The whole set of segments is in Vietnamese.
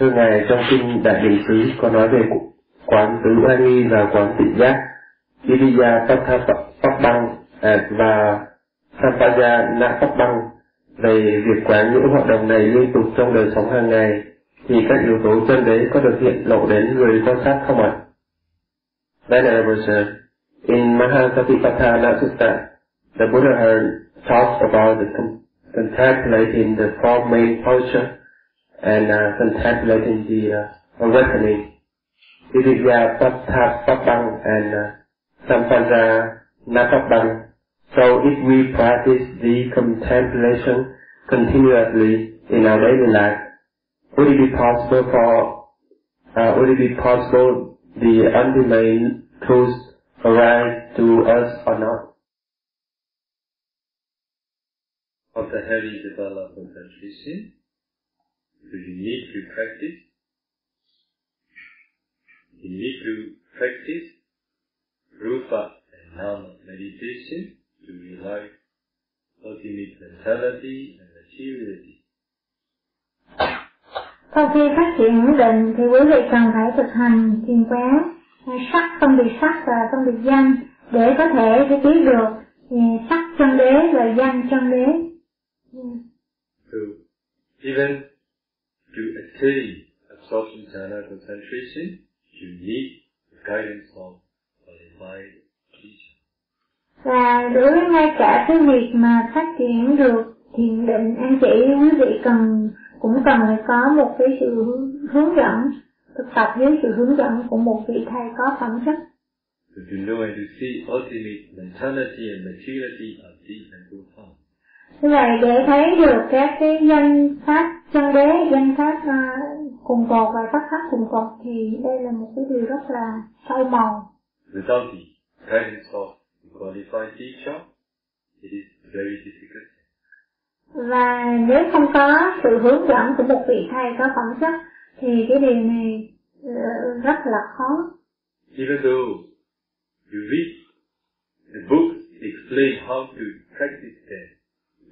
Thưa Ngài, trong kinh Đại Định Sứ có nói về quán tứ oai nghi và quán tịnh giác, Iriya Pháp Băng à, và Sampaya Na Pháp Băng về việc quán những hoạt động này liên tục trong đời sống hàng ngày thì các yếu tố chân đế có được hiện lộ đến người quan sát không ạ? Venerable Sir, in Mahasatipatthana Sutta, the Buddha had talks about the contemplating the four main postures and uh, contemplating the uh, awakening. Iriya Patthapapang and uh, Sampana Napapang. So if we practice the contemplation continuously in our daily life, would it be possible for, uh, would it be possible the ultimate truth arise to us or not? Of the heavy development concentration, do you need to practice? You need to practice rupa and nama meditation to realize ultimate mentality and materiality. Sau khi phát triển ổn định thì quý vị cần phải thực hành thiền quán sắc phân biệt sắc và phân biệt danh để có thể để biết được sắc chân đế và danh chân đế. So, even to attain absorption jhana concentration, you need the guidance of qualified teacher. Và đối với ngay cả cái việc mà phát triển được thiền định an chỉ quý vị cần cũng cần phải có một cái sự hướng dẫn thực tập dưới sự hướng dẫn của một vị thầy có phẩm chất. So to know and to see ultimate mentality and materiality of these and profound. Như vậy để thấy được các cái danh pháp chân đế, danh pháp uh, cùng cột và pháp pháp cùng cột thì đây là một cái điều rất là sâu màu. Without the guidance of the qualified teacher, it is very difficult. Và nếu không có sự hướng dẫn của một vị thầy có phẩm chất thì cái điều này uh, rất là khó. Even though you read the books explain how to practice them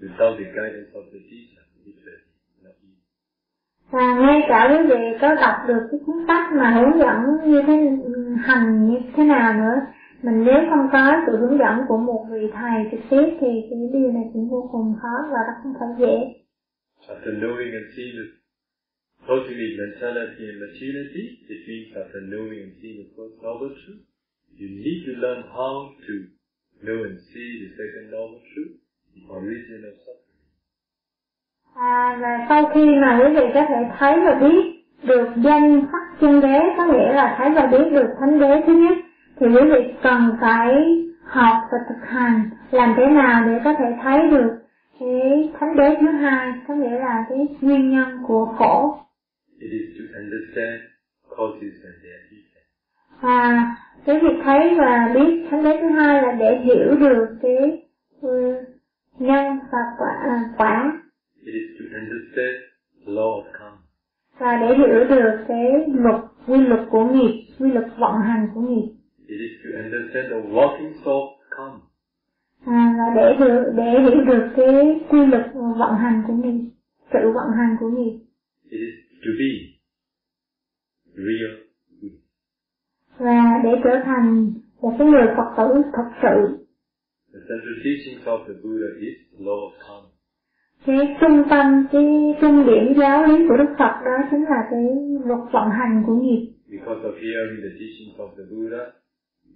without the guidance of the teacher, it's very not easy. Và ngay cả quý vị có đọc được cái cuốn sách mà hướng dẫn như thế hành như thế nào nữa mình nếu không có sự hướng dẫn của một vị thầy trực tiếp thì cái điều này cũng vô cùng khó và rất không phải dễ. After knowing and seeing the ultimate mentality and materiality, it means after knowing and seeing the first noble truth, you need to learn how to know and see the second noble truth, À, và sau khi mà quý vị có thể thấy và biết được danh sắc chân đế có nghĩa là thấy và biết được thánh đế thứ nhất thì quý vị cần phải học và thực hành làm thế nào để có thể thấy được cái thánh đế thứ hai có nghĩa là cái nguyên nhân của khổ It is to understand causes and their effects. và cái việc thấy và biết thánh đế thứ hai là để hiểu được cái uh, nhân và quả, à, quả. It is to understand law of karma. và để hiểu được cái luật quy luật của nghiệp quy luật vận hành của nghiệp. It is to understand the workings of karma. à, và để hiểu để hiểu được cái quy luật vận hành của nghiệp sự vận hành của nghiệp. It is to be real. Và để trở thành một cái người Phật tử thật sự The central teachings of the Buddha is law of karma. cái trung tâm cái trung điểm giáo lý của Đức Phật đó chính là cái luật vận hành của nghiệp Because of hearing the teachings of the Buddha,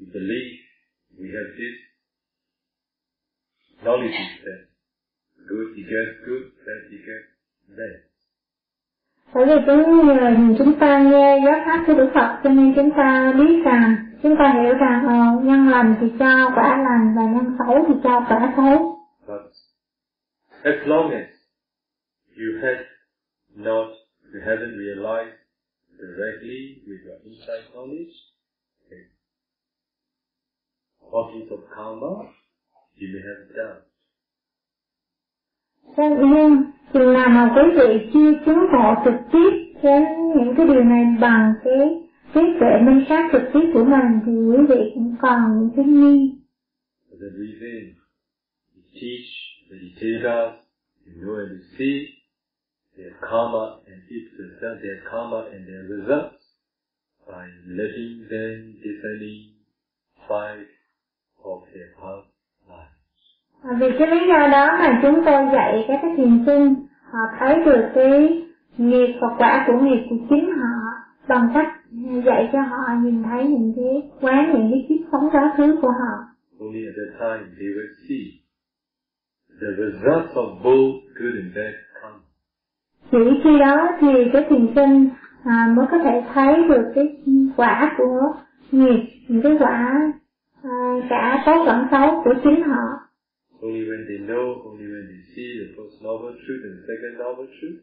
we believe we have this knowledge that good begets good, bad begets bad. bởi vì chúng nhờ chúng ta nghe giáo pháp của Đức Phật cho nên chúng ta biết rằng chúng ta hiểu rằng ờ, nhân lành thì cho quả lành và nhân xấu thì cho quả xấu But as long as you have not, you haven't realized directly with your insight knowledge, okay, workings of karma, you may have doubt. Thế nhưng chừng nào mà quý vị chưa chứng ngộ trực tiếp đến những cái điều này bằng cái trí tuệ minh sát trực tiếp của mình thì quý vị cũng còn những cái nghi that reason, you teach meditators, you know and you see their karma and its out their karma and their results by letting them discerning fight of their past life. À, vì cái lý do đó mà chúng tôi dạy các cái thiền sinh họ thấy được cái nghiệp và quả của nghiệp của chính họ bằng cách dạy cho họ nhìn thấy những cái quán những cái kiếp sống quá khứ của họ. Only at that time they will see the results of both good and bad karma. Chỉ khi đó thì cái thiền sinh à, mới có thể thấy được cái quả của nghiệp, những cái quả à, cả tốt lẫn xấu của chính họ. Only when they know, only when they see the first noble truth and the second noble truth,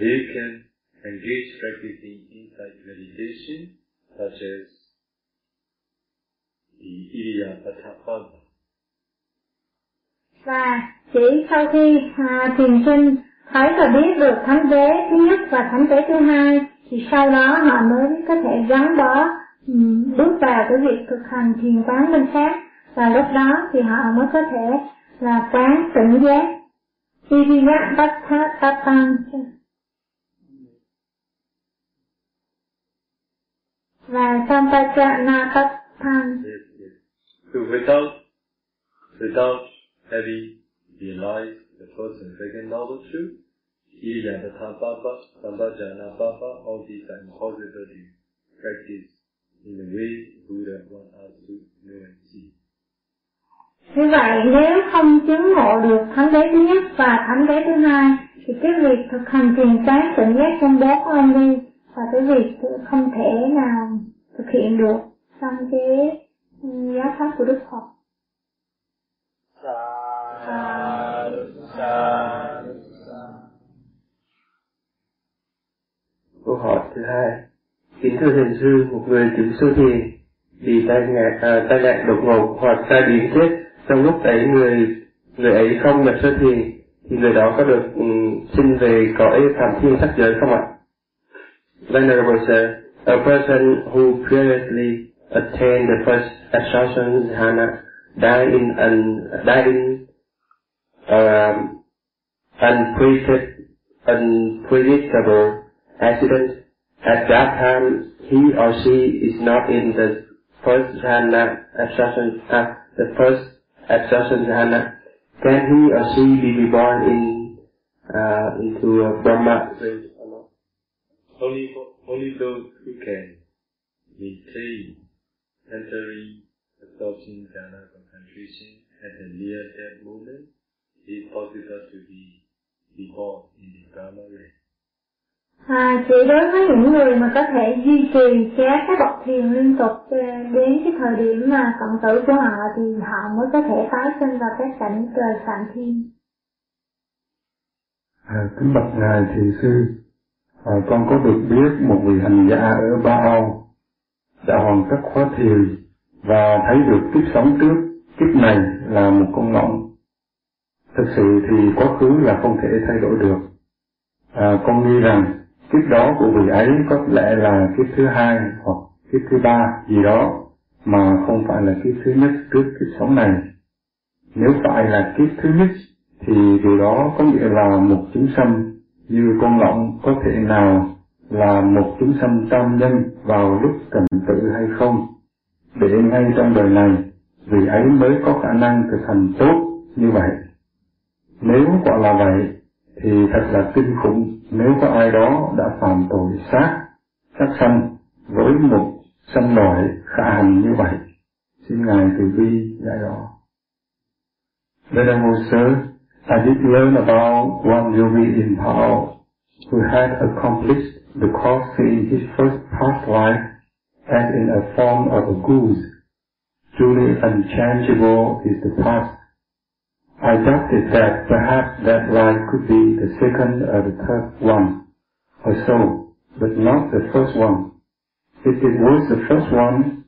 they can engage practicing insight meditation such as the Idiyapatabhava. Và chỉ sau khi à, thiền sinh thấy và biết được thánh đế thứ nhất và thánh đế thứ hai thì sau đó họ mới có thể gắn bó um, bước vào cái việc thực hành thiền quán minh sát và lúc đó thì họ mới có thể là quán tỉnh giác Iriyapatabhava và Sampajanapatabhava Yes, yes. So without, without having realized the first and second noble truth, Idiyapatabhava, Sambhajanabhava, all these are impossible to practice in the way Buddha wants us to know and see. Như vậy nếu không chứng ngộ được thánh đế thứ nhất và thánh đế thứ hai thì cái việc thực hành thiền quán tỉnh giác trong bốn ông đi và cái việc không thể nào thực hiện được trong cái ừ, giáo pháp của Đức Phật. Câu hỏi thứ hai. Kính thưa thiền sư, một người chứng sơ thiền bị tai nạn, à, tai nạn đột ngột hoặc tai biến chết trong lúc ấy người người ấy không nhập sơ thiền thì người đó có được um, sinh về cõi phạm thiên sắc giới không ạ? Venerable sir, a person who previously attained the first absorption jhana died in an died in um, unpredictable accident. At that time, he or she is not in the first jhana absorption, uh, the first absorption jhana. Can he or she be reborn in uh, into a Brahma Only, only those who can maintain entering absorption jhana concentration at the near death moment is possible to be reborn in the Brahma race. À, chỉ đối với những người mà có thể duy trì các cái bậc thiền liên tục ờ, đến cái thời điểm mà cận tử của họ thì họ mới có thể tái sinh vào các cảnh trời phạm thiên. À, kính bạch ngài thị sư, à, con có được biết một vị hành giả ở Ba Âu đã hoàn tất khóa thiền và thấy được kiếp sống trước, kiếp này là một con ngỗng. Thực sự thì quá khứ là không thể thay đổi được. À, con nghi rằng kiếp đó của vị ấy có lẽ là kiếp thứ hai hoặc kiếp thứ ba gì đó mà không phải là kiếp thứ nhất trước kiếp sống này. Nếu phải là kiếp thứ nhất thì điều đó có nghĩa là một chúng sanh như con ngỗng có thể nào là một chúng sanh tam nhân vào lúc cần tự hay không? Để ngay trong đời này vì ấy mới có khả năng thực hành tốt như vậy. Nếu quả là vậy thì thật là kinh khủng. Nếu có ai đó đã phạm tội sát sát sanh với một sanh loại khả hành như vậy xin ngài từ bi dạy rõ Venerable sir, I did learn about one yogi in Pao who had accomplished the course in his first past life and in a form of a goose. Truly unchangeable is the past. I doubted that perhaps that life could be the second or the third one, or so, but not the first one. If it was the first one,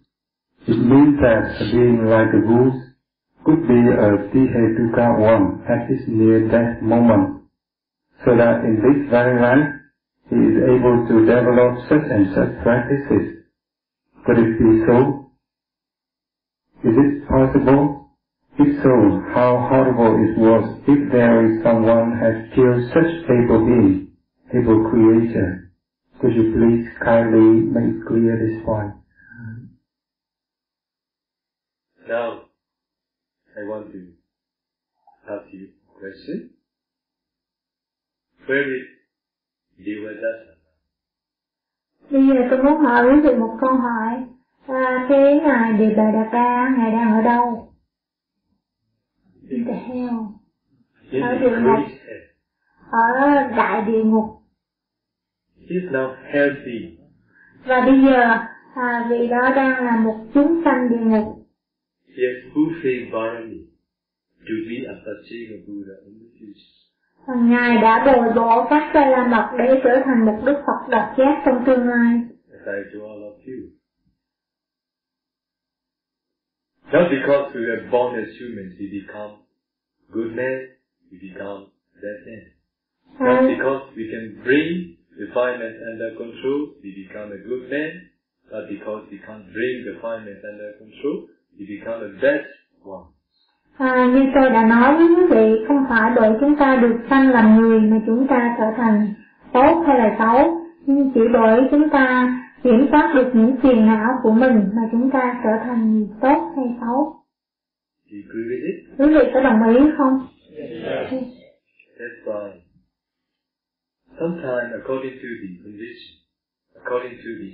it means that being like a goose could be a Tihetuka one at this near death moment, so that in this very life he is able to develop such and such practices. Could it be so? Is it possible? If so, how horrible it was if there is someone has killed such able being, able creator, Could you please kindly make clear this point? Now, I want to ask you a question. Where is Devadatta? Bây giờ tôi muốn hỏi quý vị một câu hỏi. À, cái ngài Đa, ngài đang ở đâu? In the hell. In Ở địa ngục. Ở đại địa ngục. He is now healthy. Và bây giờ à, vị đó đang là một chúng sanh địa ngục. He has fulfilled Bharani to be a Sachema Buddha in the future. Ngài đã bồi bổ các sai la mật để trở thành một Đức Phật độc giác trong tương lai. as I do all of you. Not because we were born as humans, we become good men, we become bad men. Not because we can bring refinement under control, we become a good man. Not because we can't bring refinement under control, we become a bad one. à, như tôi đã nói với quý vị, không phải bởi chúng ta được sanh làm người mà chúng ta trở thành tốt hay là xấu, nhưng chỉ bởi chúng ta kiểm soát được những phiền não của mình mà chúng ta trở thành người tốt hay xấu. Do you agree with it? Quý vị có đồng ý không? That's why sometimes according to the condition, according to the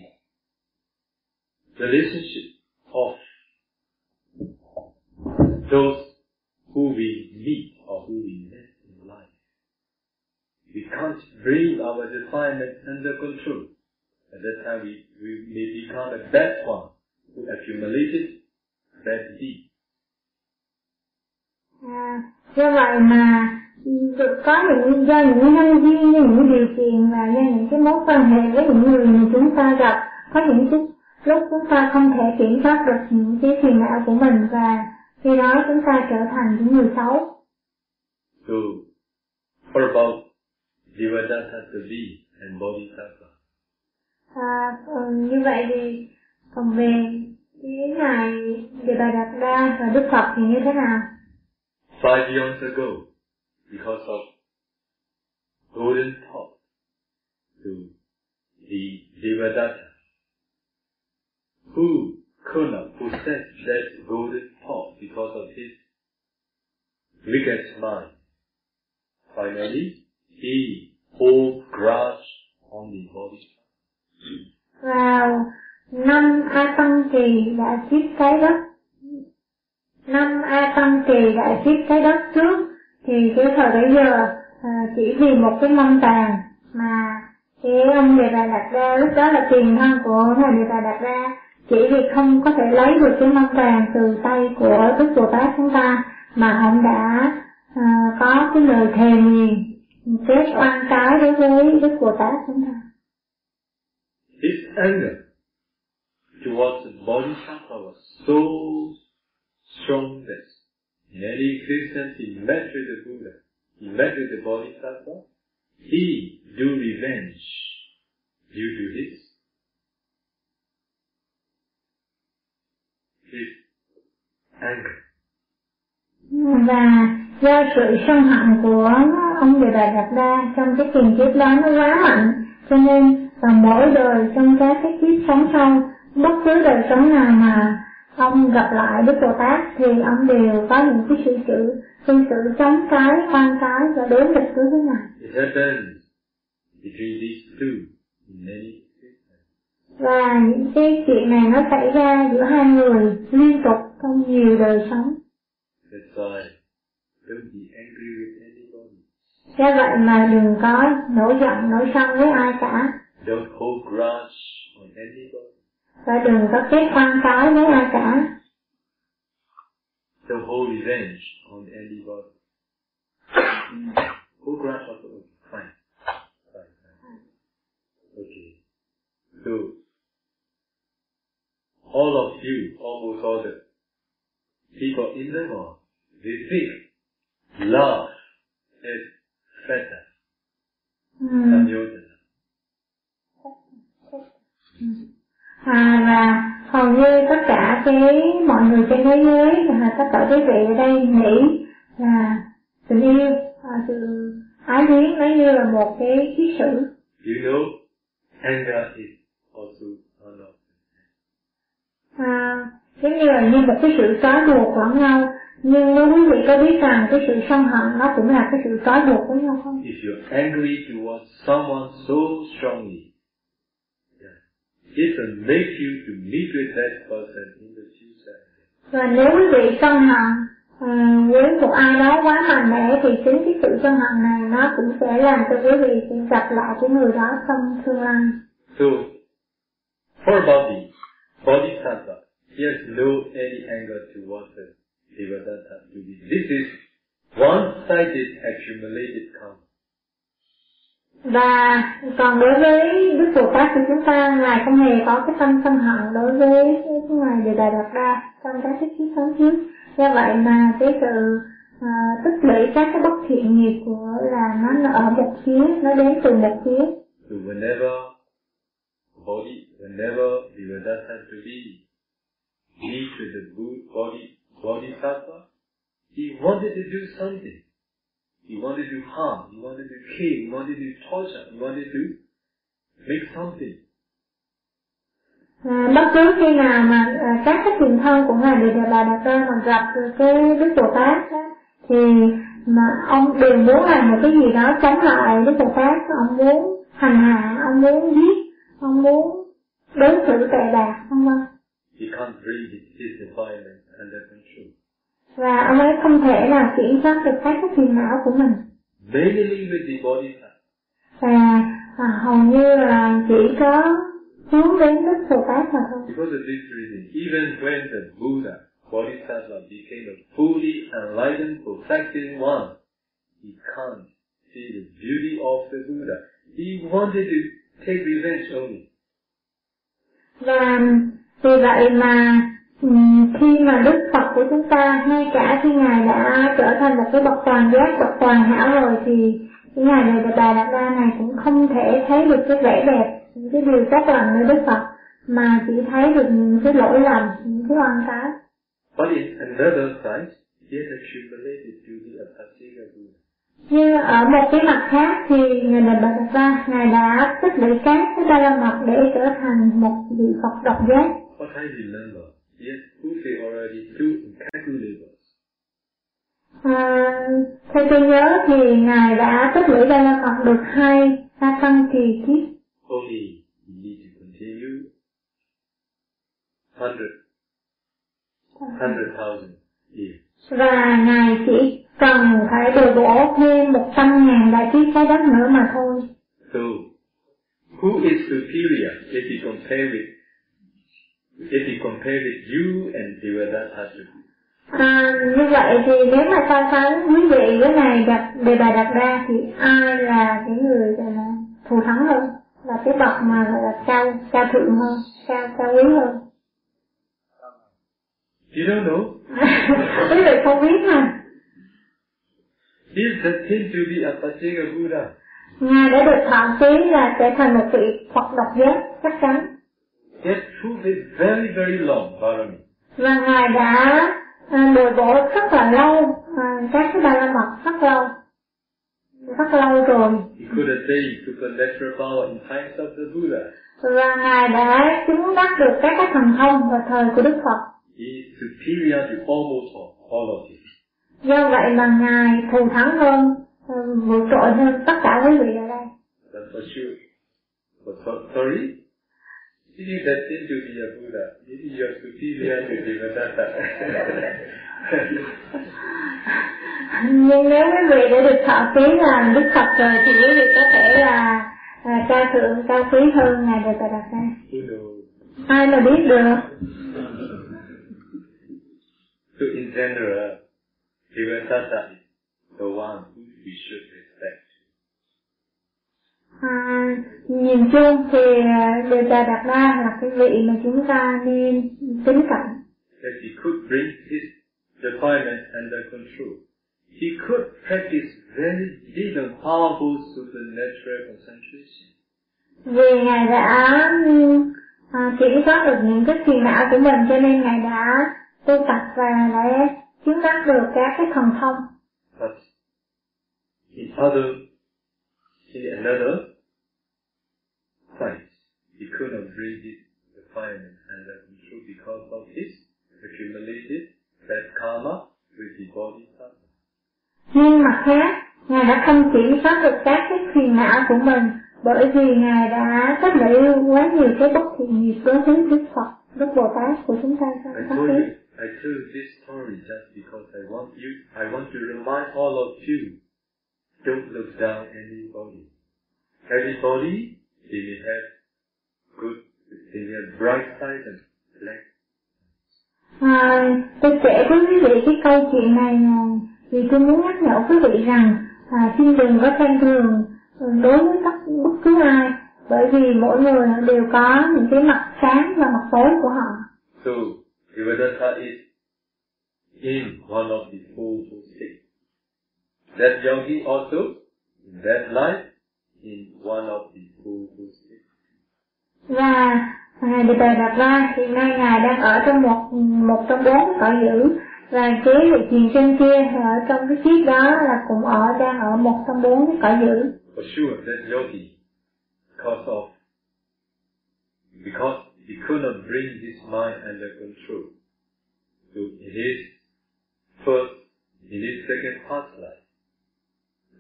relationship of those who we meet or who we met in life, we can't bring our defilement under control. At that time we, we may become a bad one who accumulated bad deeds. À, do vậy mà có những do những nhân duyên do những điều kiện và do những cái mối quan hệ với những người mà chúng ta gặp có những cái lúc chúng ta không thể kiểm soát được những cái phiền não của mình và khi đó chúng ta trở thành những người xấu. So, what about Devadatta Devi and Bodhisattva? À, ừ, như vậy thì còn về cái ngài Đa và Đức Phật thì như thế nào? Five years ago, because of golden thought to the Devadatta, who could not possess that golden pot because of his wicked mind. Finally, he hold grudge on the body. vào năm A Tăng Kỳ đã giết cái đất năm A Tăng Kỳ đã giết cái đất trước thì cái thời bấy giờ à, chỉ vì một cái mâm tàn mà cái ông Đề Bà Đạt Đa lúc đó là tiền thân của ngài Đề Bà Đạt Đa chỉ vì không có thể lấy được cái mâm vàng từ tay của Đức Bồ Tát chúng ta mà ông đã uh, có cái lời thề nguyền kết oan trái đối với Đức Bồ Tát chúng ta? His anger towards the Bodhisattva was so strong that many Christians he met with the Buddha, he met with the Bodhisattva, he do revenge due to his his anger và do sự sân hận của ông Đề Bà Đạt Đa trong cái tiền kiếp đó nó quá mạnh cho nên vào mỗi đời trong các cái kiếp sống sau bất cứ đời sống nào mà ông gặp lại Đức Bồ Tát thì ông đều có những cái sự sự sự sự chống cái, oan cái và đối nghịch đối với này. It happens between these two in many và những cái chuyện này nó xảy ra giữa hai người liên tục trong nhiều đời sống That's why don't be angry with anybody. do vậy mà đừng có nổi giận nổi sân với ai cả Don't hold grudge on anybody. và đừng có kết oan trái với ai cả Don't hold revenge on anybody. hold grudge also okay. Fine. Fine, fine. Okay. So all of you, almost all the people in the world, they think love is better Ừm. than yours. à, và hầu như tất cả cái mọi người trên thế giới và tất cả quý vị ở đây nghĩ là tình yêu à, sự ái luyến nó như là một cái kiết sử You know, anger is also à, giống như là như một cái sự trói buộc lẫn nhau nhưng nếu quý vị có biết rằng cái sự sân hận nó cũng là cái sự trói buộc với nhau không? If you're angry towards someone so strongly, yeah, it will make you to meet with that person in the future. Và nếu quý vị sân hận uh, với một ai đó quá mạnh mẽ thì chính cái sự sân hận này nó cũng sẽ làm cho quý vị gặp lại cái người đó trong tương lai. So, for body, bodhisattva, he has no any anger towards the devadatta to be. This is one-sided accumulated karma. Và còn đối với Đức Phật Pháp của chúng ta, Ngài không hề có cái tâm sân hận đối với cái Ngài Đề Đà Đạt Đa trong các cái kiếp sống trước. Do vậy mà cái sự uh, tích lũy các cái bất thiện nghiệp của là nó ở một phía, nó đến từ một phía. So whenever body, whenever devadatta to be meet with the body, bodhisattva, he wanted to do something. He wanted to harm, he wanted to kill, he wanted to torture, he wanted to make something. À, bất cứ khi nào mà à, các cái truyền thân của ngài Đề Bà Đạt Đa mà gặp cái Đức Bồ Tát thì mà ông đều muốn làm một cái gì đó chống lại Đức Bồ Tát, ông muốn hành hạ, ông muốn giết, ông muốn đối xử tệ bạc, vân vân. He can't bring his, his defilement under control. Và ông ấy không thể nào kiểm soát được các cái phiền não của mình. Mainly with the bodhisattva. Và à, hầu như là chỉ có hướng đến Đức Bồ Tát mà thôi. Because of this reason, even when the Buddha, Bodhisattva, became a fully enlightened, perfected one, he can't see the beauty of the Buddha. He wanted to take revenge only. Và vì vậy mà khi mà Đức Phật của chúng ta ngay cả khi Ngài đã trở thành một cái bậc toàn giác, bậc toàn hảo rồi thì cái Ngài này Bà Đạt Đa này cũng không thể thấy được cái vẻ đẹp, những cái điều tốt lành nơi Đức Phật mà chỉ thấy được những cái lỗi lầm, những cái oan trái. But in another side, he has accumulated to be a Pasega Buddha. Nhưng ở một cái mặt khác thì Ngài Đề Bà Đạt Đa, Ngài đã tích lũy các cái ba la mật để trở thành một vị Phật độc giác. What I remember, he has already two incalculables. À, theo tôi nhớ thì Ngài đã tích lũy ba la mật được hai sa tăng kỳ kiếp. Only he need to continue hundred, hundred thousand years. Và Ngài chỉ cần phải bồi bổ thêm một trăm ngàn đại kiếp trái đất nữa mà thôi. So, who is superior if you compare with if you compare with you and Devadatta? À, như vậy thì nếu mà so sánh quý vị với Ngài đặt đề bà đặt ra thì ai là cái người là thù thắng hơn? Là cái bậc mà gọi là cao, cao thượng hơn, cao, cao quý hơn. You don't know. quý vị không biết mà. He is destined to be a Pasega Buddha. Ngài đã được thọ ký là sẽ thành một vị Phật độc giác chắc chắn. Has proved it very, very long, Parami. Và Ngài đã à, bồi bổ rất là lâu, à, các cái ba la mật rất lâu. Rất lâu rồi. He could have attained supernatural power in times of the Buddha. Và Ngài đã chứng đắc được các cái thần thông vào thời của Đức Phật. Is superior to almost all, of you. Do vậy mà Ngài thù thắng hơn, à, vượt trội hơn tất cả quý vị ở đây. That's for sure. But so, sorry? If you destined to be a Buddha, maybe you are superior to Devadatta. Nhưng nếu quý vị đã được thọ ký là Đức Phật rồi thì quý vị có thể là à, cao thượng, cao quý hơn Ngài Đề Bà Đạt? Ai mà biết được. So in general, Devadatta is the one who we should respect. À, nhìn chung thì à, Đa là cái vị mà chúng ta nên kính cẩn. That he could bring his defilement under control. He could practice very deep and powerful supernatural concentration. Vì Ngài đã à, kiểm soát được những cái phiền não của mình cho nên Ngài đã tu tập và đã chứng đắc được các cái thần thông. But in other, in another side, bring his refinement under control because of his accumulated bad karma with the body. Nhưng mặt khác, Ngài đã không kiểm soát được các cái phiền não của mình bởi vì Ngài đã tích lũy quá nhiều cái bất thiện nghiệp đối với Đức Phật, Đức Bồ Tát của chúng ta trong I I told you this story just because I want you, I want to remind all of you, don't look down anybody. Everybody, they may have good, they may have bright side and black. À, tôi kể với quý vị cái câu chuyện này vì tôi muốn nhắc nhở quý vị rằng à, xin đừng có xem thường ừ, đối với tất bất cứ ai bởi vì mỗi người đều có những cái mặt sáng và mặt tối của họ So, Devadatta is in one of the four states. That yogi also, in that life, in one of the four states. và ngài Tề Đạt La hiện nay ngài đang ở trong một một trong bốn cõi dữ và cái vị thiền sinh kia ở trong cái chiếc đó là cũng ở đang ở một trong bốn cái cõi dữ For sure, that yogi, because of, because he could not bring his mind under control. So in his first, in his second past life,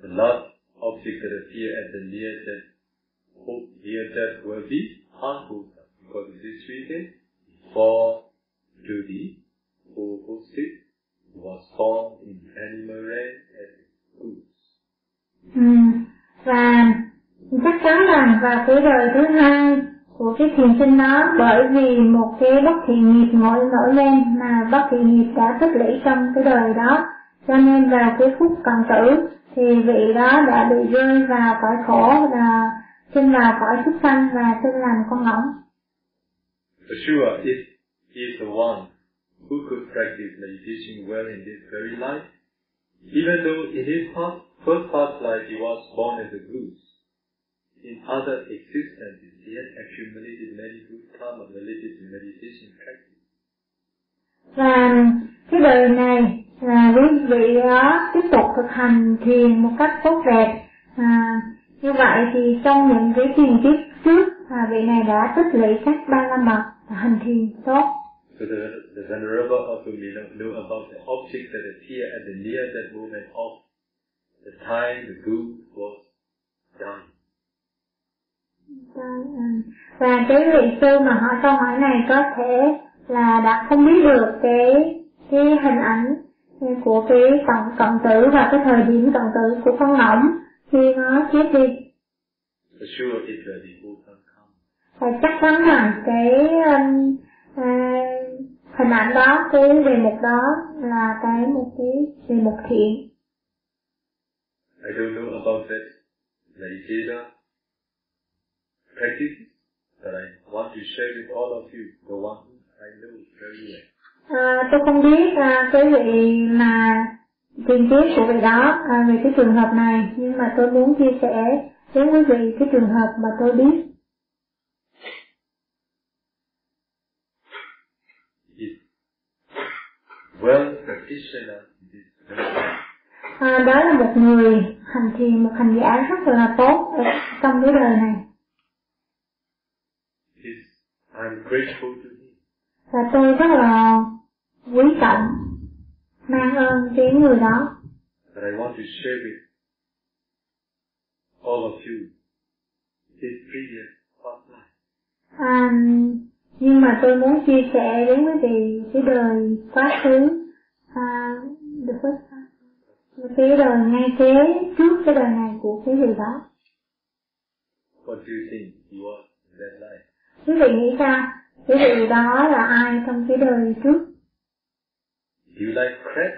the last object that appeared at the near death, hope near death will be unwholesome, because it is written, fall to the four state, was formed in animal realm as goods. Ừ. Hmm. Và chắc chắn rằng vào cái đời thứ hai của cái thiền sinh đó bởi vì một cái bất thiện nghiệp nổi nổi lên mà bất thiện nghiệp đã tích lũy trong cái đời đó. Cho nên vào cái phút cần tử thì vị đó đã bị rơi vào cõi khổ và sinh vào cõi súc sanh và sinh làm con ngỗng For sure, if he is the one who could practice meditation well in this very life, even though in his past, first past life he was born as a goose, in other existences he had accumulated many good karma related to meditation practice. và cái đời này là quý vị đó tiếp tục thực hành thiền một cách tốt đẹp à, như vậy thì trong những cái thiền kiếp trước à, vị này đã tích lũy các ba la mật hành thiền tốt So the, the Venerable also may know, know about the objects that appear at the near that moment of the time the goose was dying. Và cái vị sư mà hỏi câu hỏi này có thể là đã không biết được cái cái hình ảnh của cái cận cận tử và cái thời điểm cận tử của con ngỗng khi nó chết đi. Và chắc chắn rằng cái um, à, hình ảnh đó cái đề mục đó là cái một cái đề mục thiện. I don't know about that practice, but I want to share with all of you the one I know very well. à, tôi không biết à, cái vị mà tiền kiếp của vị đó à, về cái trường hợp này. Nhưng mà tôi muốn chia sẻ đến quý vị cái trường hợp mà tôi biết. Well practitioner à, đó là một người hành thiền một hành giả rất là tốt trong cái đời này I'm grateful to him. và tôi rất là quý trọng mang ơn cái người đó But I want to share with all of you his previous past life. à, nhưng mà tôi muốn chia sẻ đến quý vị cái đời quá khứ à, the first time. cái đời ngay kế trước cái đời này của cái vị đó What do you think he was in that life? Quý vị nghĩ sao cái vị đó là ai trong cái đời trước? Do you like crab?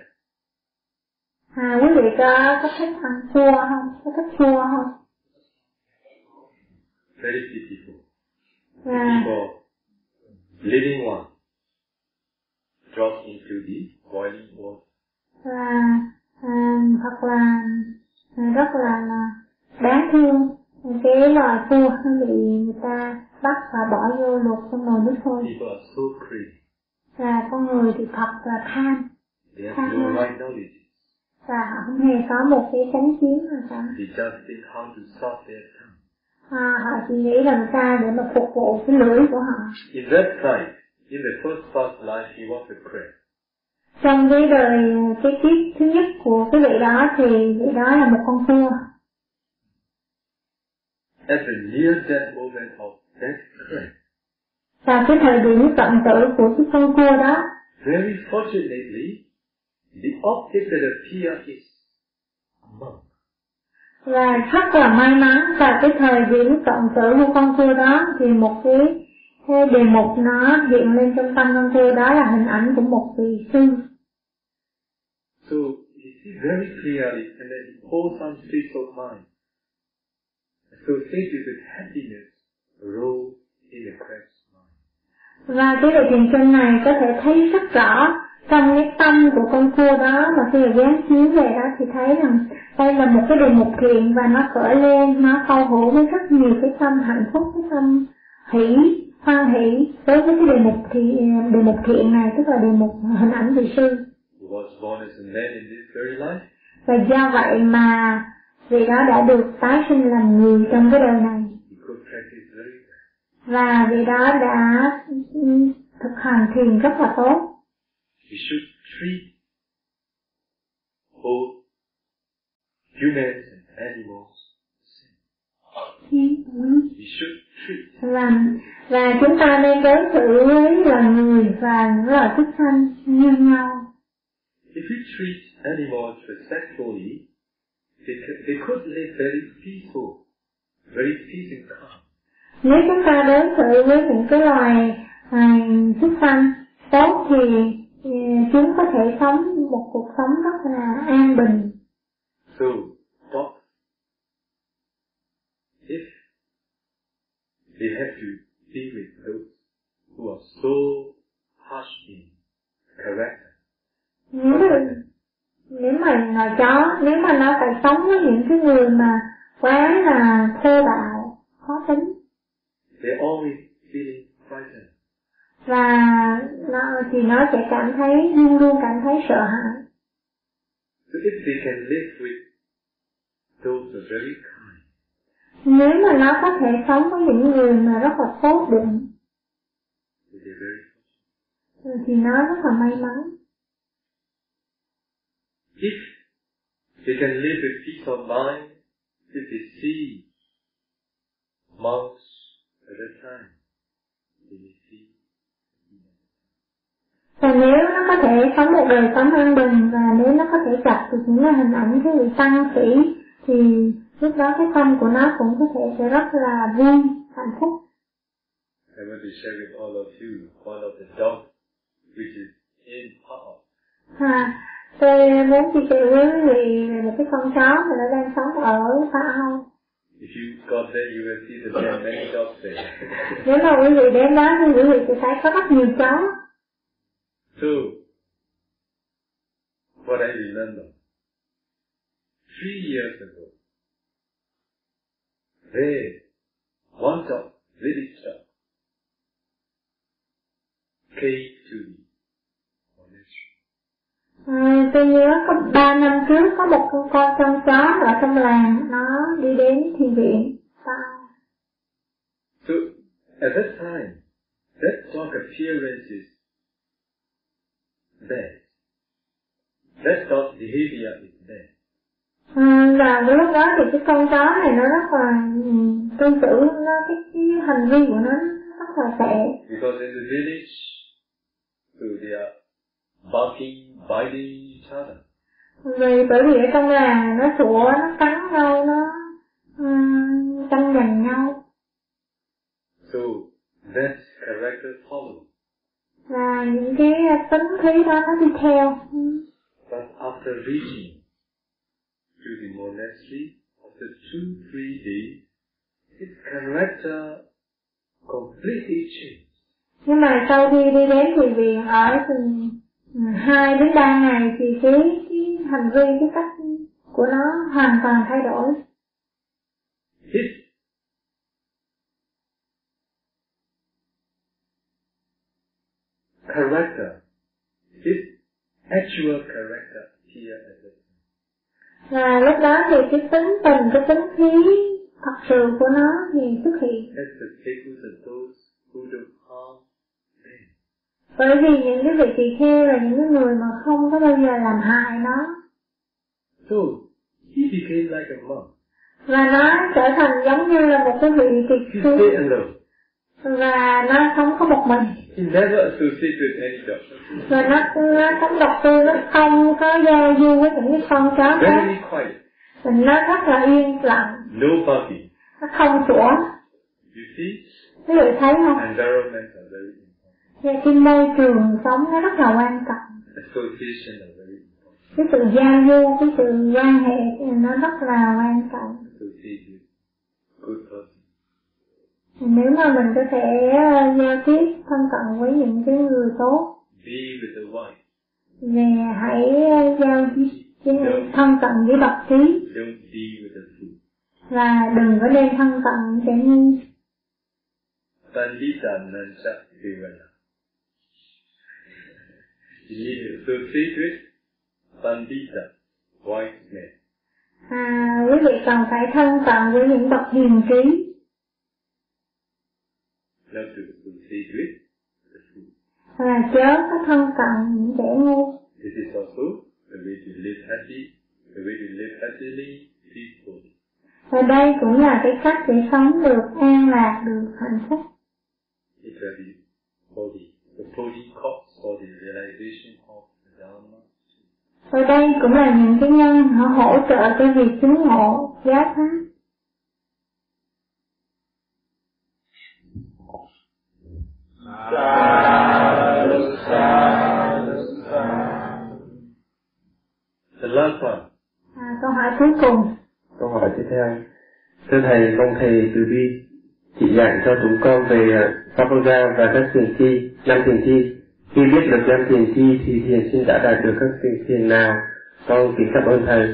à quý vị có có thích ăn cua không? Có thích cua không? Very pitiful. và For living one. Drop into the boiling water. và à, thật là à, rất là, là đáng thương cái cua nó bị người ta bắt và bỏ vô luộc trong nồi nước sôi và con người thì thật là tham have no right và họ không hề có một cái chánh kiến nào cả. À, họ chỉ nghĩ làm sao để mà phục vụ cái lưỡi của họ. In that time, in the first past life, he was a crab. trong cái đời cái kiếp thứ nhất của cái vị đó thì vị đó là một con cua At the near death moment of that crab, và cái thời điểm cận tử của cái con cua đó. Very fortunately, the object that appeared is a monk. và rất là may mắn và cái thời điểm cận tử của con cua đó thì một cái, cái đề mục nó hiện lên trong tâm con cua đó là hình ảnh của một vị sư. So he sees very clearly and then he holds some states of mind associated with happiness arose in the mind. và cái vị thiền sinh này có thể thấy rất rõ trong cái tâm của con cua đó mà khi mà dán chiếu về đó thì thấy rằng đây là một cái đề mục thiện và nó khởi lên nó câu hữu với rất nhiều cái tâm hạnh phúc cái tâm hỷ hoan hỷ đối với cái đề mục thì đề mục thiện này tức là đề mục hình ảnh vị sư He was born as a man in this very life. và do vậy mà vị đó đã được tái sinh làm người trong cái đời này. Và vị đó đã thực hành thiền rất là tốt. Treat và và chúng ta nên đối xử với loài người và những loài súc sanh như nhau. If we treat animals respectfully, they, could live very peaceful, very peace and calm. nếu chúng ta đối xử với những cái loài à, sanh tốt thì ừ, chúng có thể sống một cuộc sống rất là an bình. So, dogs, if they have to deal with those who are so harsh in character, nếu nếu mà loài chó nếu mà nó phải sống với những cái người mà quá là thô bạo khó tính. They're always feeling frightened. và nó thì nó sẽ cảm thấy luôn luôn cảm thấy sợ hãi. So if they can live with those are very kind, nếu mà nó có thể sống với những người mà rất là tốt bụng thì nó rất là may mắn If they can live with peace of mind, if they see monks at that time, they may see và nếu nó có thể sống một đời sống an bình và nếu nó có thể gặp được những hình ảnh cái vị tăng sĩ thì lúc đó cái tâm của nó cũng có thể sẽ rất là vui hạnh phúc I want to share with all of you one of the dogs which is in power. à, tôi muốn chia sẻ với vị về một cái con chó mà nó đang sống ở Pha Âu If you got there, you will see that there are many dogs there. nếu mà quý vị đến đó thì quý vị sẽ thấy có rất nhiều chó so, what I remember, three years ago, there, one dog, village dog, came to me. monastery. Tôi nhớ có 3 năm trước có một con con con chó ở trong làng nó đi đến thiền viện? So, at that time, that dog appearance is bad. That dog behavior is bad. À, và cái lúc đó thì cái con chó này nó rất là ừ, tương tự nó cái, cái hành vi của nó rất là tệ Because in the village, so they are barking, biting each other. Vì bởi vì ở trong nhà nó sủa, nó cắn nhau, nó ừ, um, giành nhau. So that character follows. Và những cái tính khí đó nó đi theo. But after reaching to the monastery, after two, three days, his character completely changed. Nhưng mà sau khi đi đến thì viện ở thì Ừ, 2 đến 3 ngày thì cái, cái hành vi cái cách của nó hoàn toàn thay đổi. His character. His actual character. Here at the và lúc đó thì cái tính tình cái tính khí thật sự của nó thì xuất hiện. That's the people and those who do harm bởi vì những cái vị tỳ kheo là những cái người mà không có bao giờ làm hại nó. So he became like a monk. và nó trở thành giống như là một cái vị tỳ He kheo và nó sống có một mình. He never associated with any và nó nó sống độc tư nó không có giao du với những cái con chó khác. Very quiet. và nó rất là yên lặng. No barking. nó không sủa You see, quý vị thấy không? Important. Và cái môi trường sống nó rất là quan trọng. Cái sự giao du cái sự quan hệ thì nó rất là quan trọng. Nếu mà mình có thể ờ, giao tiếp thân cận với những cái người tốt về hãy ờ, giao tiếp thân cận với bậc trí và đừng có nên thân cận kẻ ngu Pandita. With Pandita, wise man. à, quý vị cần phải thân cận với những bậc hiền trí Not to with the fool. và chớ có thân cận những kẻ ngu This is also the way to live happy, the way to live happily, peacefully. và đây cũng là cái cách để sống được an lạc được hạnh phúc It will be body, the body cause for the realization of the Dharma. và đây cũng là những cái nhân họ hỗ trợ cho việc chứng ngộ giáo pháp The last one. à, câu hỏi cuối cùng Câu hỏi tiếp theo. Thưa Thầy, mong Thầy từ bi chỉ dạy cho chúng con về Pháp Ra và các thiền chi, năm thiền chi. Khi biết được năm thiền chi thì thiền sinh đã đạt được các thiền thiền nào? Con kính cảm ơn Thầy.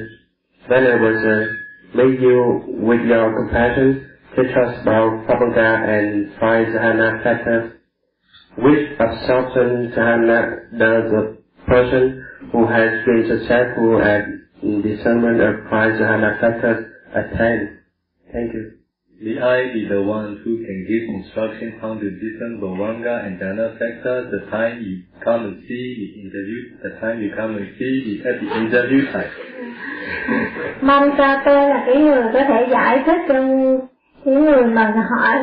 Venerable Sir, may you, with your compassion, teach us about Pháp and five Jhana factors. Which absorption jhana does a person who has been successful at discernment of five jhana factors attain? Thank you. The eye is the one who can give instruction how to discern Bhavanga and Jhana factor the time you come and see the interview, the time you come and see the, at the interview time. mong cho tôi là cái người có thể giải thích cho cái người mà hỏi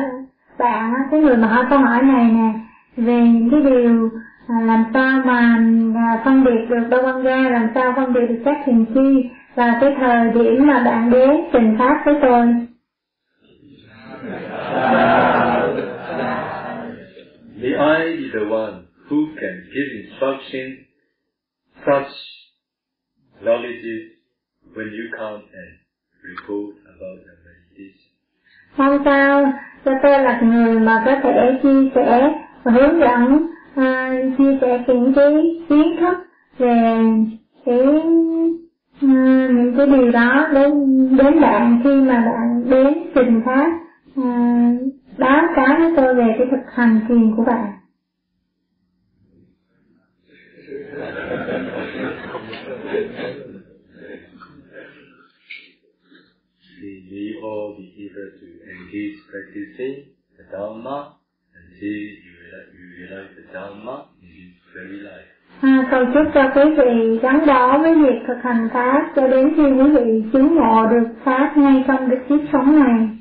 bạn cái người mà hỏi câu hỏi này nè về những cái điều à, làm sao mà à, phân biệt được đau quan ga làm sao phân biệt được các thiền chi và cái thời điểm mà bạn đến trình pháp với tôi The I is the one who can give instruction such knowledge when you come and report about the meditation. mong sao cho tôi là người mà có thể chia sẻ và hướng dẫn uh, chia sẻ những cái kiến thức về cái à, những cái điều đó đến đến bạn khi mà bạn đến trình pháp à, báo cáo với tôi về cái thực hành thiền của bạn we all be able to engage practicing the Dharma until you realize, you realize the Dharma in this very life. À, cầu chúc cho quý vị gắn bó với việc thực hành Pháp cho đến khi quý vị chứng ngộ được Pháp ngay trong cái kiếp sống này.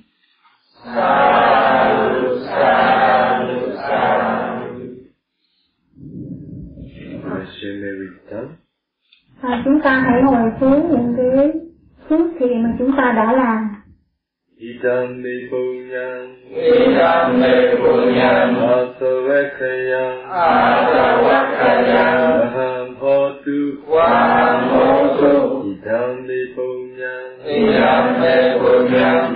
Return. À, chúng ta hãy ngồi xuống những cái phước thiện mà chúng ta đã làm. Idam me punyam, Idam me punyam, asavakayam, asavakayam, aham hotu, vaham hotu. idam me punyam, Idam me punyam,